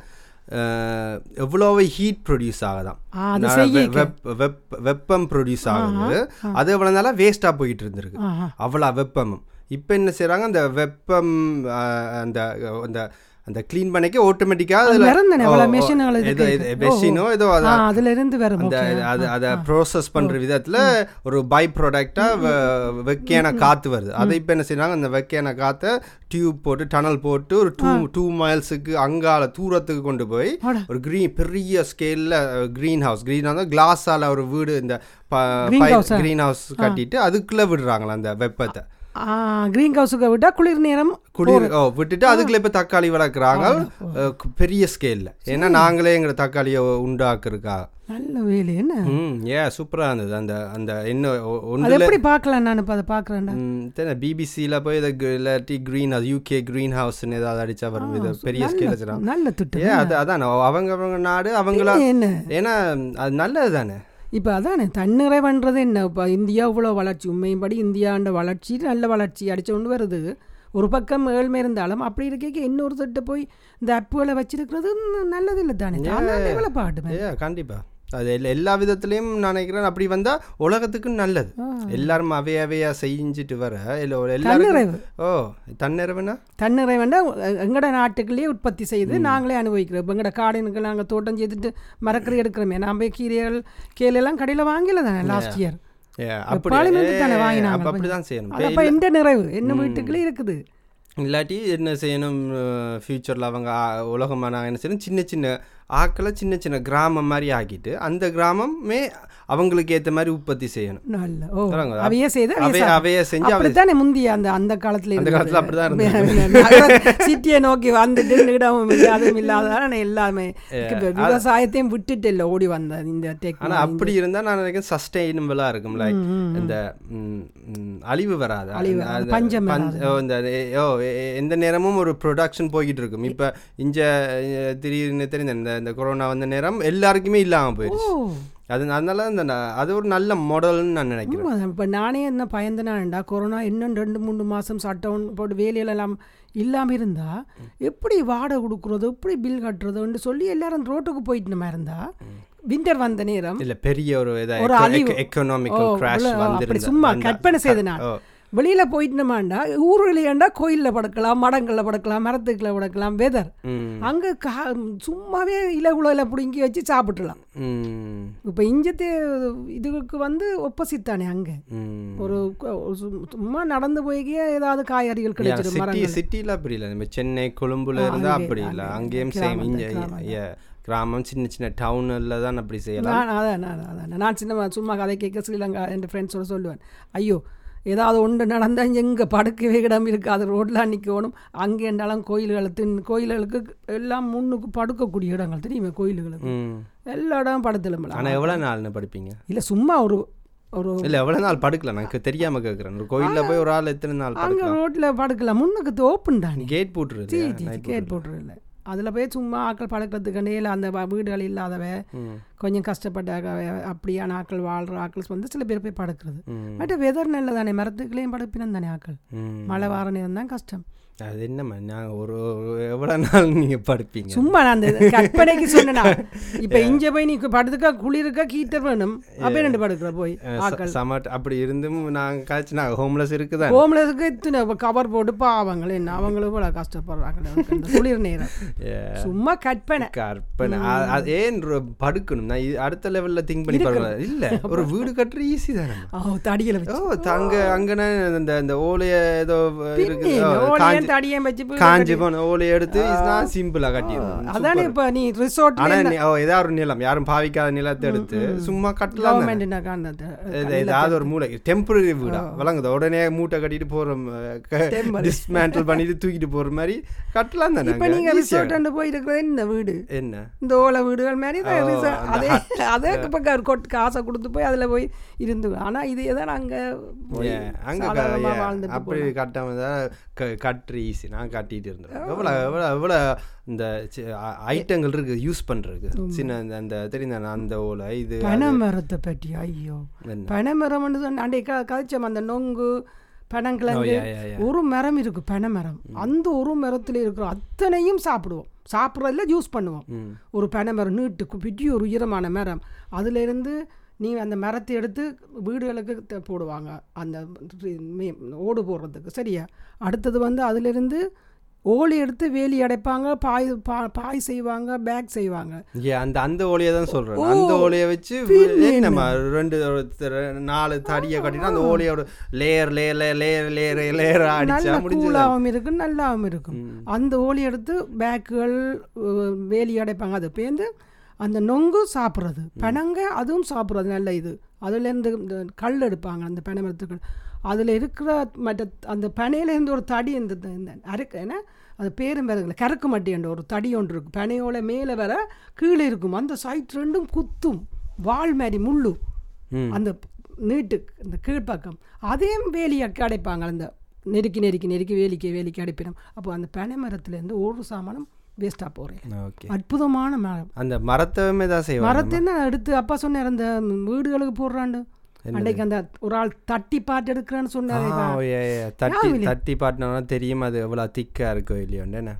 எவ்வளவு ஹீட் ப்ரொடியூஸ் ஆகுதாம்? ஆ, அது நான் வெ- வெப்- வெப்- வெப்பம் ப்ரொடியூஸ் ஆகுது. அது எவ்வளவு நாளா வேஸ்டா போயிட்டு இருந்திருக்கு ஆஹா. அவ்வளோ வெப்பமும். இப்போ என்ன செய்றாங்க? அந்த வெப்பம் அந்த அந்த அந்த க்ளீன் பண்ணிக்க ஆட்டோமேட்டிக்காக அதுல. மெஷினோ ஏதோ அதுல இருந்து வரும் அந்த. அது அதை ப்ரோசஸ் பண்ற விதத்துல ஒரு பை ப்ராடக்டாக வெக்கையான காத்து வருது. அதை இப்போ என்ன செய்றாங்க? அந்த வெக்கையான காத்தை டியூப் போட்டு டனல் போட்டு ஒரு டூ டூ மைல்ஸுக்கு அங்கால தூரத்துக்கு கொண்டு போய். ஒரு க்ரீன் பெரிய ஸ்கேலில் க்ரீன் ஹவுஸ் க்ரீன் ஹவுஸ் கிளாஸால ஒரு வீடு இந்த? க்ரீன் ஹவுஸ் கட்டிட்டு அதுக்குள்ள விடுறாங்களா அந்த வெப்பத்தை. கிரீன் ஹவுஸுக்கு விட்டா குளிர் நேரம் குளிர் ஓ விட்டுட்டு அதுக்குள்ள இப்ப தக்காளி வளர்க்குறாங்க. பெரிய ஸ்கேல்ல ஏன்னா நாங்களே எங்க தக்காளியை உண்டாக்குறக்கா நல்ல வேலை என்ன? ஏ சூப்பரா இருந்தது. அந்த அந்த என்ன ஒ- அது ஒன்றுல எப்படி பார்க்கலாம் நான் இப்போ அதை பார்க்குறேன்டா? பிபிசியில் போய் இதை இல்லாட்டி க்ரீன் ஹவுஸ் யூகே க்ரீன் ஹவுஸ்னு ஏதாவது அடிச்சா வரும். இது பெரிய ஸ்கேல் வச்சுருக்காங்க நல்ல திட்டம். ஏ அது அதான் அவங்க அவங்க நாடு அவங்களா என்ன? ஏன்னா அது நல்லது தானே இப்போ அதானே தன்னிறைவன்றது என்ன? இப்போ இந்தியா இவ்வளோ வளர்ச்சி உண்மையின்படி இந்தியாண்ட வளர்ச்சி நல்ல வளர்ச்சி அடிச்சு கொண்டு வருது. ஒரு பக்கம் ஏழ்மை இருந்தாலும் அப்படி இருக்க இன்னொரு திட்ட போய் இந்த அப்புகளை வச்சிருக்கிறது நல்லது இல்லை தானே டெவலப் ஆகட்டுமே ஏ கண்டிப்பா. அது எல்லா விதத்துலேயும் நான் நினைக்கிறேன் அப்படி வந்தா உலகத்துக்கு நல்லது. எல்லாரும் அவைய அவையா செஞ்சுட்டு வர இல்லை தன்னிறைவு. ஓ தன்னிறைவுனா? தன்னிறைவண்டா எங்கட நாட்டுக்குள்ளேயே உற்பத்தி செய்து நாங்களே அனுபவிக்கிறோம். இப்போ எங்கட காடுனுக்கு நாங்கள் தோட்டம் செய்துட்டு மரக்கறி எடுக்கிறோமே நான் போய் கீரைகள் கீரையெல்லாம் கடையில் வாங்கல தானே லாஸ்ட் இயர் அப்படிதான் செய்யணும். அப்போ எந்த நிறைவு என்ன வீட்டுக்குள்ளே இருக்குது. இல்லாட்டி என்ன செய்யணும் ஃப்யூச்சரில் அவங்க ஆ- உலகமா நான் என்ன செய்யணும் சின்ன சின்ன ஆக்களை சின்ன சின்ன கிராமம் மாதிரி ஆக்கிட்டு அந்த கிராமமே அவங்களுக்கு ஏற்ற மாதிரி உற்பத்தி செய்யணும். நல்ல. அவையே செய்து அவை அவையே செஞ்சு அப்படித்தானே முந்திய அந்த அந்த காலத்துல அந்த காலத்துல அப்படிதான் இருந்தது. சிட்டியை நோக்கி வந்துட்டு இல்லை அதுவும் இல்லாததால எல்லாமே விவசாயத்தையும் விட்டுட்டு இல்லை ஓடி வந்த இந்த ஆனா டெக்னாலஜி அப்படி இருந்தா நான் நினைக்கிறேன் சஸ்டைனபிளா இருக்கும். லைக் இந்த அழிவு வராது. அழிவு பஞ்சம் இந்த ஓ எந்த நேரமும் ஒரு ப்ரொடக்ஷன் போய்கிட்டு இருக்கும் இப்ப இங்க திடீர்னு தெரிஞ்ச இந்த இந்த கொரோனா வந்த நேரம் எல்லாருக்குமே இல்லாம போயிடுச்சு அது அதனால அந்த அது ஒரு நல்ல மாடல்னு நான் நினைக்கிறேன். இப்ப நானே என்ன பயந்தனாண்டா கொரோனா இன்னும் ரெண்டு மூணு மாசம் சட்டவுன் போட்டு வேலையிலெல்லாம் இல்லாம இருந்தா எப்படி வாடகை கொடுக்குறது எப்படி பில் கட்டுறதுன்னு சொல்லி எல்லாரும் ரோட்டுக்கு போயிட்டு நம்ம இருந்தா விண்டர் வந்த நேரம் இல்ல பெரிய ஒரு ஒரு அழிவு. எக்கனாமிக்கல் சும்மா கற்பனை செய்து நான். ஓ. வெளியில போயிட்டுமாண்டா ஊர்களியாண்டா கோயில்ல படுக்கலாம் மடங்கள்ல படுக்கலாம் மரத்துக்குள்ள படுக்கலாம் வெதர் அங்க கா- சும்மாவே இலகுலையில பிடுங்கி வச்சு சாப்பிட்டுலாம் இப்போ இஞ்சத்து இதுக்கு வந்து ஒப்போசிட் தானே அங்க. ஒரு சும்மா நடந்து போய்க்கே ஏதாவது காய்கறிகள் கிடைச்சிடும் சிட்டியில் அப்படி இல்லை. நம்ம சென்னை கொழும்புல இருந்தா அங்கே- அப்படி இல்லை. அங்கே அங்கேயும் சேம் இங்கே கிராமம் சின்ன சின்ன டவுனில் தான் அப்படி செய்யலாம். அதான் நான் அதான் நான் சின்ன சும்மா கதை கேட்க ஸ்ரீலங்கா என் ஃப்ரெண்ட்ஸோட சொல்லுவேன். ஐயோ ஏதாவது ஒன்று நடந்தால் எங்கே படுக்கவே இடம் இருக்காது ரோட்டில் நிற்கணும் அங்கே இருந்தாலும் கோயில்களுக்கு கோயில்களுக்கு எல்லாம் முன்னுக்கு படுக்கக்கூடிய இடங்கள் தெரியுமே கோயில்களுக்கு. எல்லா இடம் படுத்தலும் ஆனால் எவ்வளோ நாள்னு படிப்பீங்க? இல்லை சும்மா ஒரு ஒரு இல்லை எவ்வளோ நாள் படுக்கலாம்? எனக்கு தெரியாமல் கேட்குறேன் ஒரு கோயிலில் போய் ஒரு ஆள் எத்தனை நாள் அங்கே ரோட்டில் படுக்கலாம். முன்னுக்கு ஓப்பன் தானே கேட் போட்டுருது கேட் போட்டுருல அதில் போய் சும்மா ஆட்கள் படுக்கிறதுக்கு இல்லை அந்த வீடுகள் இல்லாதவ கொஞ்சம் கஷ்டப்பட்ட அப்படியான ஆட்கள் வாழ்கிற ஆட்கள் வந்து சில பேர் போய் படுக்கிறது. But weather நல்லதானே? மரத்துக்குள்ளேயும் படுப்பினம் தானே ஆட்கள்? மழை வார நேரம் தான் கஷ்டம். அது என்னம்மா நான் ஒரு எவ்வளோ நாள் நீங்கள் படுப்பீங்க? சும்மா நான் அந்த கற்பனைக்கு சொன்னா இப்போ இங்கே போய் நீ படுத்துக்கா குளிருக்கா கீட்டர் வேணும். அப்போ ரெண்டு படுக்கிற போய் சமட் அப்படி இருந்தும் நாங்கள் காய்ச்சி நாங்கள் ஹோம்லெஸ் இருக்குதான்? ஹோம்லெஸ்க்கு இத்தனை கவர் போட்டு பாவங்கள் என்ன? அவங்களும் இவ்வளோ கஷ்டப்படுறாங்க. குளிர் நேரம். சும்மா கற்பனை கற்பனை ஏன் படுக்கணும்? நான் அடுத்த லெவலில் திங்க் பண்ணி பாருங்க இல்ல ஒரு வீடு கட்டுற ஈஸி தானே. தடியில் ஓ அங்கன இந்த இந்த ஓலைய ஏதோ இருக்குது. காஞ்சி போன ஓலைய எடுத்து நான் சிம்பிளா கட்டிடுவேன் அதானே இப்போ நீ ரிசோர்ட் ஆனா ஏதாவது ஒரு நிலம். யாரும் பாவிக்காத நிலத்தை எடுத்து சும்மா கட்டலாம் ஏதாவது ஒரு மூளை. டெம்பரரி வீடா. வழங்குது. உடனே மூட்டை கட்டிட்டு போற டிஸ்மேண்டில் பண்ணிட்டு தூக்கிட்டு போற மாதிரி கட்டலாம் தானே நீங்கள். ரிசோர்ட் போய் இருக்கிறது இந்த வீடு என்ன இந்த ஓலை வீடுகள் மாதிரி அதே அதே இப்போ கொட்டு காசை கொடுத்து போய் அதில் போய் இருந்து ஆனால் இது போய் Yeah, அங்க வாழ்ந்துட்டு அப்படி கட்டாம தான் கட்டுற ஈஸி நான் கட்டிட்டு இருந்தேன் எவ்வளோ எவ்வளோ எவ்வளோ இந்த ஐட்டங்கள் இருக்கு யூஸ் பண்றதுக்கு சின்ன அந்த அந்த தெரியுதா அந்த ஓலை இது பனைமரத்தை பற்றி ஐயோ பனைமரம்னு சொன்ன அன்றைய க கதைச்சோம் அந்த நொங்கு பனங்கிழங்கு. ஒரு மரம் இருக்கு பனைமரம் அந்த ஒரு மரத்தில் இருக்கிற அத்தனையும் சாப்பிடுவோம். சாப்பிட்றதுல ஜூஸ் பண்ணுவோம். ஒரு பனைமரம் நீட்டுக்கு பெரிய ஒரு உயரமான மரம். அதிலிருந்து நீ அந்த மரத்தை எடுத்து வீடுகளுக்கு போடுவாங்க. அந்த ஓடு போடுறதுக்கு. சரியா? அடுத்தது வந்து அதிலிருந்து ஓலி எடுத்து வேலி அடைப்பாங்க பாய் பா- பாய் செய்வாங்க பேக் செய்வாங்க. ஏ அந்த அந்த ஓலையை தான் சொல்றேன். அந்த ஓலையை வச்சு என்னம்மா ரெண்டு நாலு தடியை கட்டிட்டு அந்த ஓலையோட layer layer layer layer layer அடிச்சா கூலாகவும் இருக்கும் நல்லாவும் இருக்கும் அந்த ஓலி எடுத்து பேக்குகள் வேலி அடைப்பாங்க. அது பேர்ந்து அந்த நொங்கு சாப்பிட்றது. பனங்க அதுவும் சாப்பிட்றது. நல்ல இது. அதுலேருந்து கல் எடுப்பாங்க அந்த பனை மரத்துக்கள். அதில் இருக்கிற மற்ற அந்த பனையிலேருந்து ஒரு தடி இந்த இந்த அரைக்க ஏன்னா அது பேரும் வேறுங்கள கறக்கு மட்டியன்ற ஒரு தடி ஒன்று இருக்கும் பனையோட மேலே வர கீழே இருக்கும். அந்த சைட் ரெண்டும் குத்தும். வால் மாதிரி முள்ளு. அந்த நீட்டு இந்த கீழ்ப்பக்கம். அதையும் வேலியாக்கி அடைப்பாங்க. அந்த நெருக்கி நெருக்கி நெருக்கி வேலிக்கு வேலிக்கு அடைப்பிடும். அப்போ அந்த பனை மரத்துலேருந்து ஒரு சாமானம் வேஸ்ட்டாக போகிறேன் ஓகே. அற்புதமான மரம். அந்த மரத்தவமே தான் செய்வாங்க. மரத்தை தான் எடுத்து அப்பா சொன்னார் அந்த வீடுகளுக்கு போடுறாண்டு. அன்றைக்கு அந்த ஒரு ஆள் தட்டி பாட்டு எடுக்கிறேன்னு சொன்னாரு. தட்டி தட்டி பாட்டினா தெரியும் அது எவ்வளோ திக்கா இருக்கோ என்ன?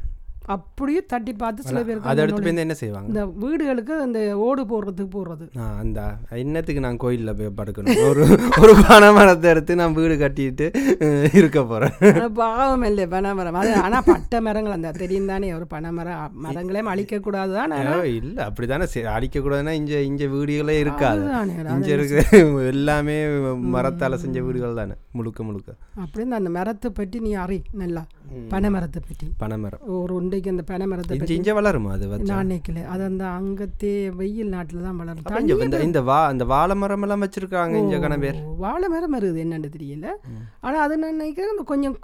அப்படியே தட்டி பார்த்து சில பேருக்கு அதை எடுத்து போய் என்ன செய்வாங்க? இந்த வீடுகளுக்கு அந்த ஓடு போடுறதுக்கு போடுறது. அந்த இன்னத்துக்கு நான் கோயிலில் போய் படுக்கணும்? ஒரு ஒரு பனை மரத்தை எடுத்து நான் வீடு கட்டிட்டு இருக்க போகிறேன் பாவம் இல்லை பனை மரம். அது ஆனால் பட்டை மரங்கள் அந்த தெரியும் தானே ஒரு பனை மரம் மரங்களையும் அழிக்கக்கூடாது தான் இல்லை அப்படி தானே அடிக்கக்கூடாதுன்னா இங்கே இங்கே வீடுகளே இருக்காது. இங்கே இருக்க எல்லாமே மரத்தால் செஞ்ச வீடுகள் தானே முழுக்க முழுக்க. அப்படின்னு அந்த மரத்தை பற்றி நீ அறி நல்லா. பனை மரத்தை பற்றி. பனை மரம். ஒரு உண்டைக்கு அந்த பனை மரத்தை இங்கே வளருமா அது நான் நினைக்கல. அது அந்த அங்கத்தே வெயில் நாட்டில் தான் வளரும். இந்த இந்த வா இந்த வாழை மரம் எல்லாம் வச்சிருக்காங்க இங்க கன பேர் வாழை மரம் வருது என்னன்னு தெரியல. ஆனால் அது நான் நினைக்கிறேன் கொஞ்சம்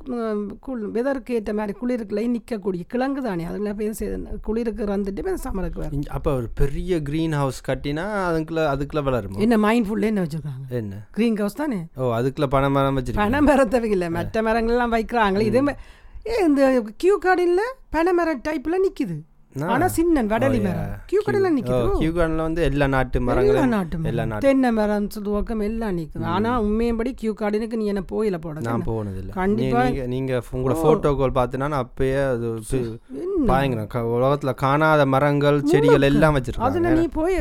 குள் வெதருக்கு ஏற்ற மாதிரி குளிருக்குள்ள நிற்கக்கூடிய கிழங்கு தானே. அதில் போய் குளிருக்கு வந்துட்டு போய் சமருக்கு வரும். அப்ப ஒரு பெரிய கிரீன் ஹவுஸ் கட்டினா அதுக்குள்ள அதுக்குள்ள வளருமா? என்ன மைண்ட்ஃபுல்ல என்ன வச்சுருக்காங்க? என்ன? க்ரீன் ஹவுஸ் தானே? ஓ அதுக்குள்ள பனை மரம் வச்சிருக்கீங்க. பனை மரத்தை இல்லை மற்ற மரங்கள்லாம் வைக்கிறாங்களே. இதே ஏன் ஏ இந்த கியூ கார்டு இல்லை மரம் டைப்பில் நிற்கிது ஆனா சின்ன வடலி மரம். கியூ கார்டில் நிற்கிது கியூகான்ல வந்து எல்லா நாட்டு எல்லா மரங்களும் நாட்டு எல்லா நாட்டு தென்னை மரம் துவக்கம் எல்லாம் நிற்குது ஆனா உண்மையபடி கியூ கார்டினுக்கு நீ என்ன போயில போட நான் போனதில்லை. கண்டிப்பா- நீங்க உங்களோட போட்டோ கால் பார்த்தினா நான் அப்பயே அது பி- பயங்கரம் க- உலகத்துல காணாத மரங்கள் செடிகள் எல்லாம் வச்சிருக்காங்க. அதில் நீ போய்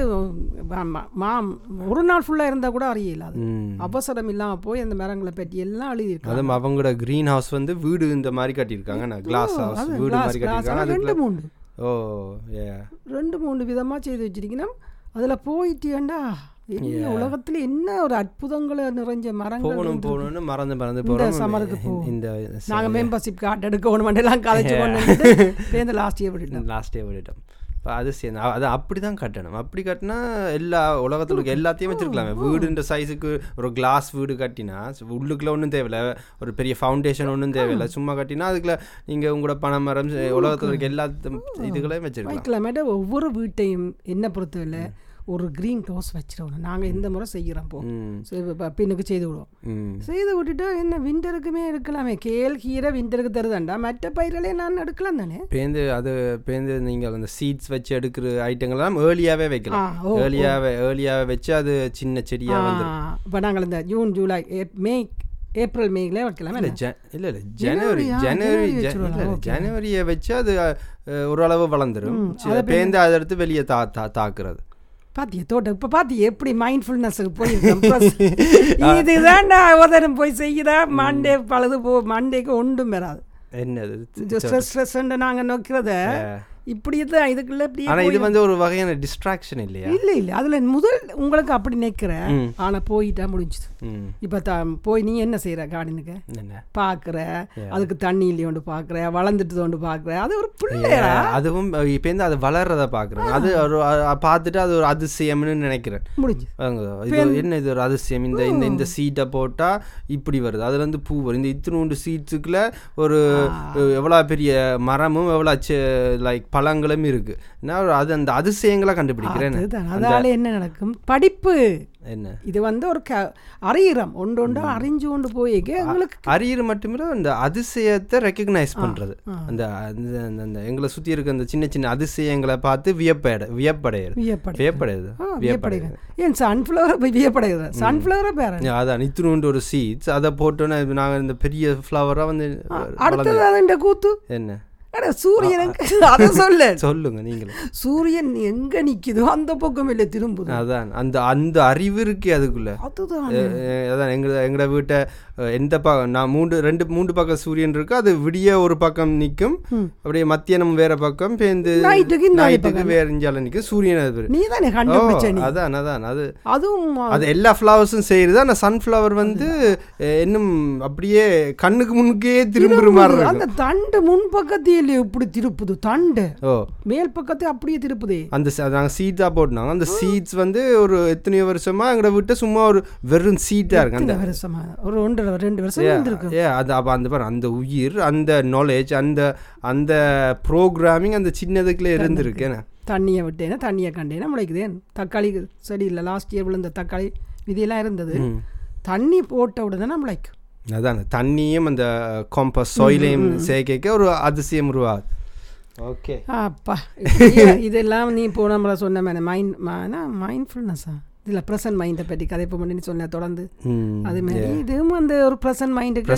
மாம் ஒரு நாள் ஃபுல்லா இருந்தா கூட அறியல அது. அவசரம் இல்லாம போய் அந்த மரங்களை பற்றி எல்லாம் எழுதியிருக்காங்க. அதுவும் அவங்களோட கிரீன் ஹவுஸ் வந்து வீடு இந்த மாதிரி கட்டியிருக்காங்க நான் கிளாஸ் ஹவுஸ் அது வீடு மாதிரி கட்டியிருக்காங்க. ஆனா ரெண்டு மூணு ஓ ஏ ரெண்டு மூணு விதமா செய்து வச்சிருக்கணும் அதுல போயிட்டேன்டா என்ன உலகத்துல என்ன ஒரு அற்புதங்களை நிறைஞ்ச மரங்கள் போகணும் போகணும்னு மறந்து மறந்து போகிறோம் சம்மருக்கு போவோம். இந்த நாங்க மெம்பர்ஷிப் கார்டு எடுக்கணும் எல்லாம் கதைச்சு கொண்டு இந்த லாஸ்ட் இயர் விட்டுட்டோம். லாஸ்ட் டே விட்டுட்டோம். இப்போ அது சரி அது அப்படி தான் கட்டணும். அப்படி கட்டினா எல்லா உலகத்தில் இருக்க எல்லாத்தையும் வச்சிருக்கலாமே. வீடுன்ற சைஸுக்கு ஒரு கிளாஸ் வீடு கட்டினா உள்ளுக்குள்ள ஒன்றும் தேவையில்ல. ஒரு பெரிய ஃபவுண்டேஷன் ஒன்றும் தேவையில்லை. சும்மா கட்டினா அதுக்குள்ள நீங்கள் உங்களோட பனைமரம் உலகத்தில் இருக்க எல்லா இதுகளையும் வச்சிருக்கலாம். ஒவ்வொரு வீட்டையும் என்ன பொறுத்தவரை ஒரு க்ரீன் ரோஸ் வச்சிடணும் நாங்கள் இந்த முறை செய்கிறோம் போ. பின்னுக்கு செய்து விடுவோம். செய்து விட்டுட்டா என்ன விண்டருக்குமே எடுக்கலாமே. கேல் கீரை விண்டருக்கு தருதாண்டா. மற்ற பயிர்களே நான் எடுக்கலாம் தானே? பேந்து அது பேந்து நீங்கள் அந்த சீட்ஸ் வச்சு எடுக்கிற ஐட்டங்கள்லாம் ஏர்லியாகவே வைக்கலாம். ஏர்லியாகவே ஏர்லியாகவே வச்சு அது சின்ன செடியாக இப்போ நாங்கள் இந்த ஜூன் ஜூலை மே ஏப்ரல் மேல வைக்கலாமே இல்லை இல்லை இல்லை ஜனவரி? ஜனவரி. ஜனவரியை வச்சு அது ஓரளவு வளர்ந்துடும் பேந்து அதை எடுத்து வெளியே தா தா தாக்குறது. பாத்தியா தோட்டம் இப்போ பாத்தியா எப்படி மைண்ட்ஃபுல்னஸுக்கு போயிருக்கோம் இதுதான்டா அவதாரம் போய் செய்யுதா? மண்டே பழுது போ மண்டேக்கு ஒன்றும் வராது. என்னது? ஸ்ட்ரெஸ் ஸ்ட்ரெஸ் நாங்கள் நோக்கிறத இப்படி தான் இதுக்குள்ள இப்படி ஆனா இது வந்து ஒரு வகையான டிஸ்ட்ராக்ஷன் இல்லையா? இல்லை இல்லை. அதில் முதல் உங்களுக்கு அப்படி நிற்கிறேன் ம். ஆனால் போயிட்டா முடிஞ்சுது. இப்போ த போய் நீ என்ன செய்கிற கார்டனுக்கு பார்க்குற அதுக்கு தண்ணி இல்லையோண்டு பார்க்குற வளர்ந்துட்டு தோண்டு பார்க்குற அது ஒரு பிள்ளையா அதுவும் இப்போ அது வளர்றத பார்க்குறேன் அது ஒரு பார்த்துட்டு அது ஒரு அதிசயம்னு நினைக்கிறேன். முடிஞ்சு. என்ன இது ஒரு அதிசயம்? இந்த இந்த இந்த சீட்டை போட்டா இப்படி வருது. அதுல இருந்து பூ வரும். இந்த இத்தினூண்டு சீட்ஸுக்குள்ள ஒரு எவ்வளோ பெரிய மரமும் எவ்வளோ லைக் பழங்களும் இருக்கு. நான் அது அந்த அதிசயங்களை கண்டுபிடிக்கிறேன் அதால என்ன நடக்கும்? படிப்பு. என்ன? இது வந்து ஒரு க அறியிறம் ஒன்று ஒன்று அறிஞ்சு கொண்டு போயிக்க. உங்களுக்கு அறியிற மட்டுமில்ல அந்த அதிசயத்தை ரெக்கக்னைஸ் பண்றது. அந்த அந்த எங்களை சுத்தி இருக்க அந்த சின்ன சின்ன அதிசயங்களை பார்த்து வியப்பட வியப்படையுது வியப்படை வியப்படையுது ஆ, வியப்படைகிறது ஏன் சன்ஃப்ளவரை போய் வியப்படைகிறது சன்ஃப்ளவரை பேர அதான். இத்தினூண்டு ஒரு சீட்ஸ் அதை போட்டோன்னே நாங்கள் இந்த பெரிய ஃப்ளவராக வந்து அடுத்தது கூத்து? என்ன? சூரியனுக்கு அதை சொல்ல. சொல்லுங்க நீங்களும் சூரியன் எங்க நிக்குதோ அந்த பக்கம் இல்லை திரும்புது. அதான் அந்த அந்த அறிவு இருக்கு அதுக்குள்ள. அதுதான். அதான் எங்க வீட்டை எந்த பக்கம் நான் மூன்று ரெண்டு மூன்று பக்கம் சூரியன் இருக்கு அது விடிய ஒரு பக்கம் நிற்கும் அப்படியே மத்தியானம் வேற பக்கம் பேந்து நைட்டுக்கு வேற இஞ்சால நிற்கும் சூரியன் அது நீ. தானே அதான் அதான் அது. அதுவும் அது எல்லா ஃப்ளவர்ஸும் செய்யுது ஆனால் சன்ஃப்ளவர் வந்து இன்னும் அப்படியே கண்ணுக்கு முன்னுக்கே திரும்புற மாதிரி அந்த தண்டு முன் பக்கத்தையே இப்படி திருப்புது தண்டு. ஓ. மேல் பக்கத்தை அப்படியே திருப்புதே. அந்த நாங்கள் சீட்டாக போட்டுனாங்க அந்த சீட்ஸ் வந்து ஒரு எத்தனையோ வருஷமா எங்களை விட்டு சும்மா ஒரு வெறும் சீட்டாக இருக்கு அந்த. வருஷமா? ஒரு ஒன்றரை ரெண்டு வருஷம் இருந்திருக்கு. ஏ அது அப்போ அந்த பாரு அந்த உயிர் அந்த நாலேஜ் அந்த அந்த ப்ரோக்ராமிங் அந்த சின்னதுக்குள்ளே இருந்திருக்கு. என்ன? தண்ணியை விட்டேன்னா தண்ணியை கண்டேன்னா முளைக்குதேன் தக்காளி செடி இல்லை லாஸ்ட் இயர் விழுந்த தக்காளி விதியெல்லாம் இருந்தது. தண்ணி போட்ட உடனே முளைக்கும். அதான் தண்ணியும் அந்த காம்பஸ் சாயிலையும் சேர்க்க ஒரு அதிசயம் உருவாகுது. ஓகே அப்பா இது- இதெல்லாம் நீ போன சொன்ன மாதிரி மைண்ட் மைண்ட்ஃபுல்னஸா இதில் ப்ரெசன்ட் மைண்டை பற்றி கதைப்பு பண்ணி சொன்ன தொடர்ந்து. அது மாதிரி இதுவும் அந்த ஒரு ப்ரெசன்ட் மைண்டுக்கு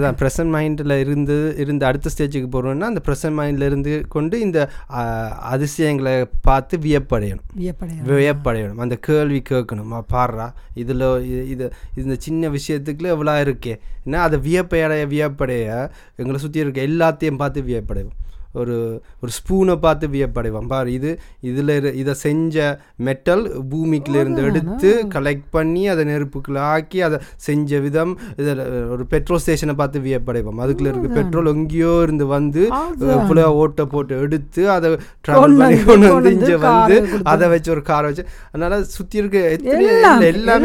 தான் ப்ரெசன்ட் மைண்டில் இருந்து இருந்து அடுத்த ஸ்டேஜுக்கு போகிறோம்னா அந்த ப்ரெசன்ட் மைண்டில் இருந்து கொண்டு இந்த அதிசயங்களை பார்த்து வியப்படையணும். வியப்படைய வியப்படையணும். அந்த கேள்வி கேட்கணும். "ஆ, பாருடா இதில் இது இந்த சின்ன விஷயத்துக்குள்ள எவ்வளோ இருக்கே. ஏன்னா அதை வியப்படைய வியப்படைய எங்களை சுற்றி இருக்க எல்லாத்தையும் பார்த்து வியப்படைவோம். ஒரு ஒரு ஸ்பூனை பார்த்து வியப்படைவோம் பாரு இது இதில் இதை செஞ்ச மெட்டல் பூமிக்குள்ள இருந்து எடுத்து கலெக்ட் பண்ணி அதை நெருப்புக்குள்ள ஆக்கி அதை செஞ்ச விதம் இதில் ஒரு பெட்ரோல் ஸ்டேஷனை பார்த்து வியப்படைவோம் அதுக்குள்ள இருக்க பெட்ரோல் எங்கேயோ இருந்து வந்து இவ்வளோ ஓட்டை போட்டு எடுத்து அதை ட்ராவல் பண்ணி கொண்டு வந்து இங்கே வந்து அதை வச்சு ஒரு காரை வச்சு அதனால சுற்றி இருக்க எல்லாம்,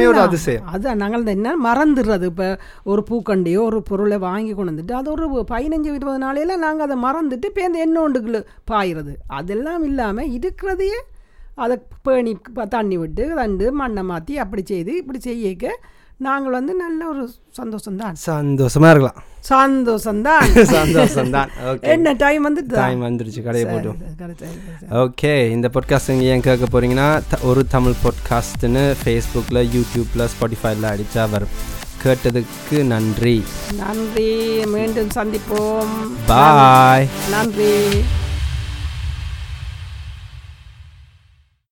ஒரு. அதிசயம். அதான் நாங்கள் என்ன மறந்துடுறது இப்போ ஒரு பூக்கண்டியோ ஒரு பொருளை வாங்கி கொண்டு வந்துட்டு அது ஒரு பதினஞ்சு இருபது நாளையில நாங்கள் அதை மறந்துட்டு இப்போ இந்த எண்ணோண்டுக்குள்ள பாயிறது. அதெல்லாம் இல்லாமல் இருக்கிறதையே அதை பேணி தண்ணி விட்டு தண்டு மண்ணை மாற்றி அப்படி செய்து இப்படி செய்யக்க நாங்கள் வந்து நல்ல ஒரு சந்தோஷம்தான். சந்தோஷமா இருக்கலாம். சந்தோஷம்தான். சந்தோஷம் தான் ஓகே. என்ன டைம் வந்து டைம் வந்துருச்சு கடையை கரெக்ட் ஓகே இந்த பாட்காஸ்ட் நீங்கள் ஏன் கேட்க போகிறீங்கன்னா ஒரு தமிழ் பாட்காஸ்ட்னு ஃபேஸ்புக்கில் யூடியூப்பில் ஸ்பாட்டிஃபைல அடித்தா வரும். கேட்டதுக்கு நன்றி. நன்றி. மீண்டும் சந்திப்போம். பாய் நன்றி.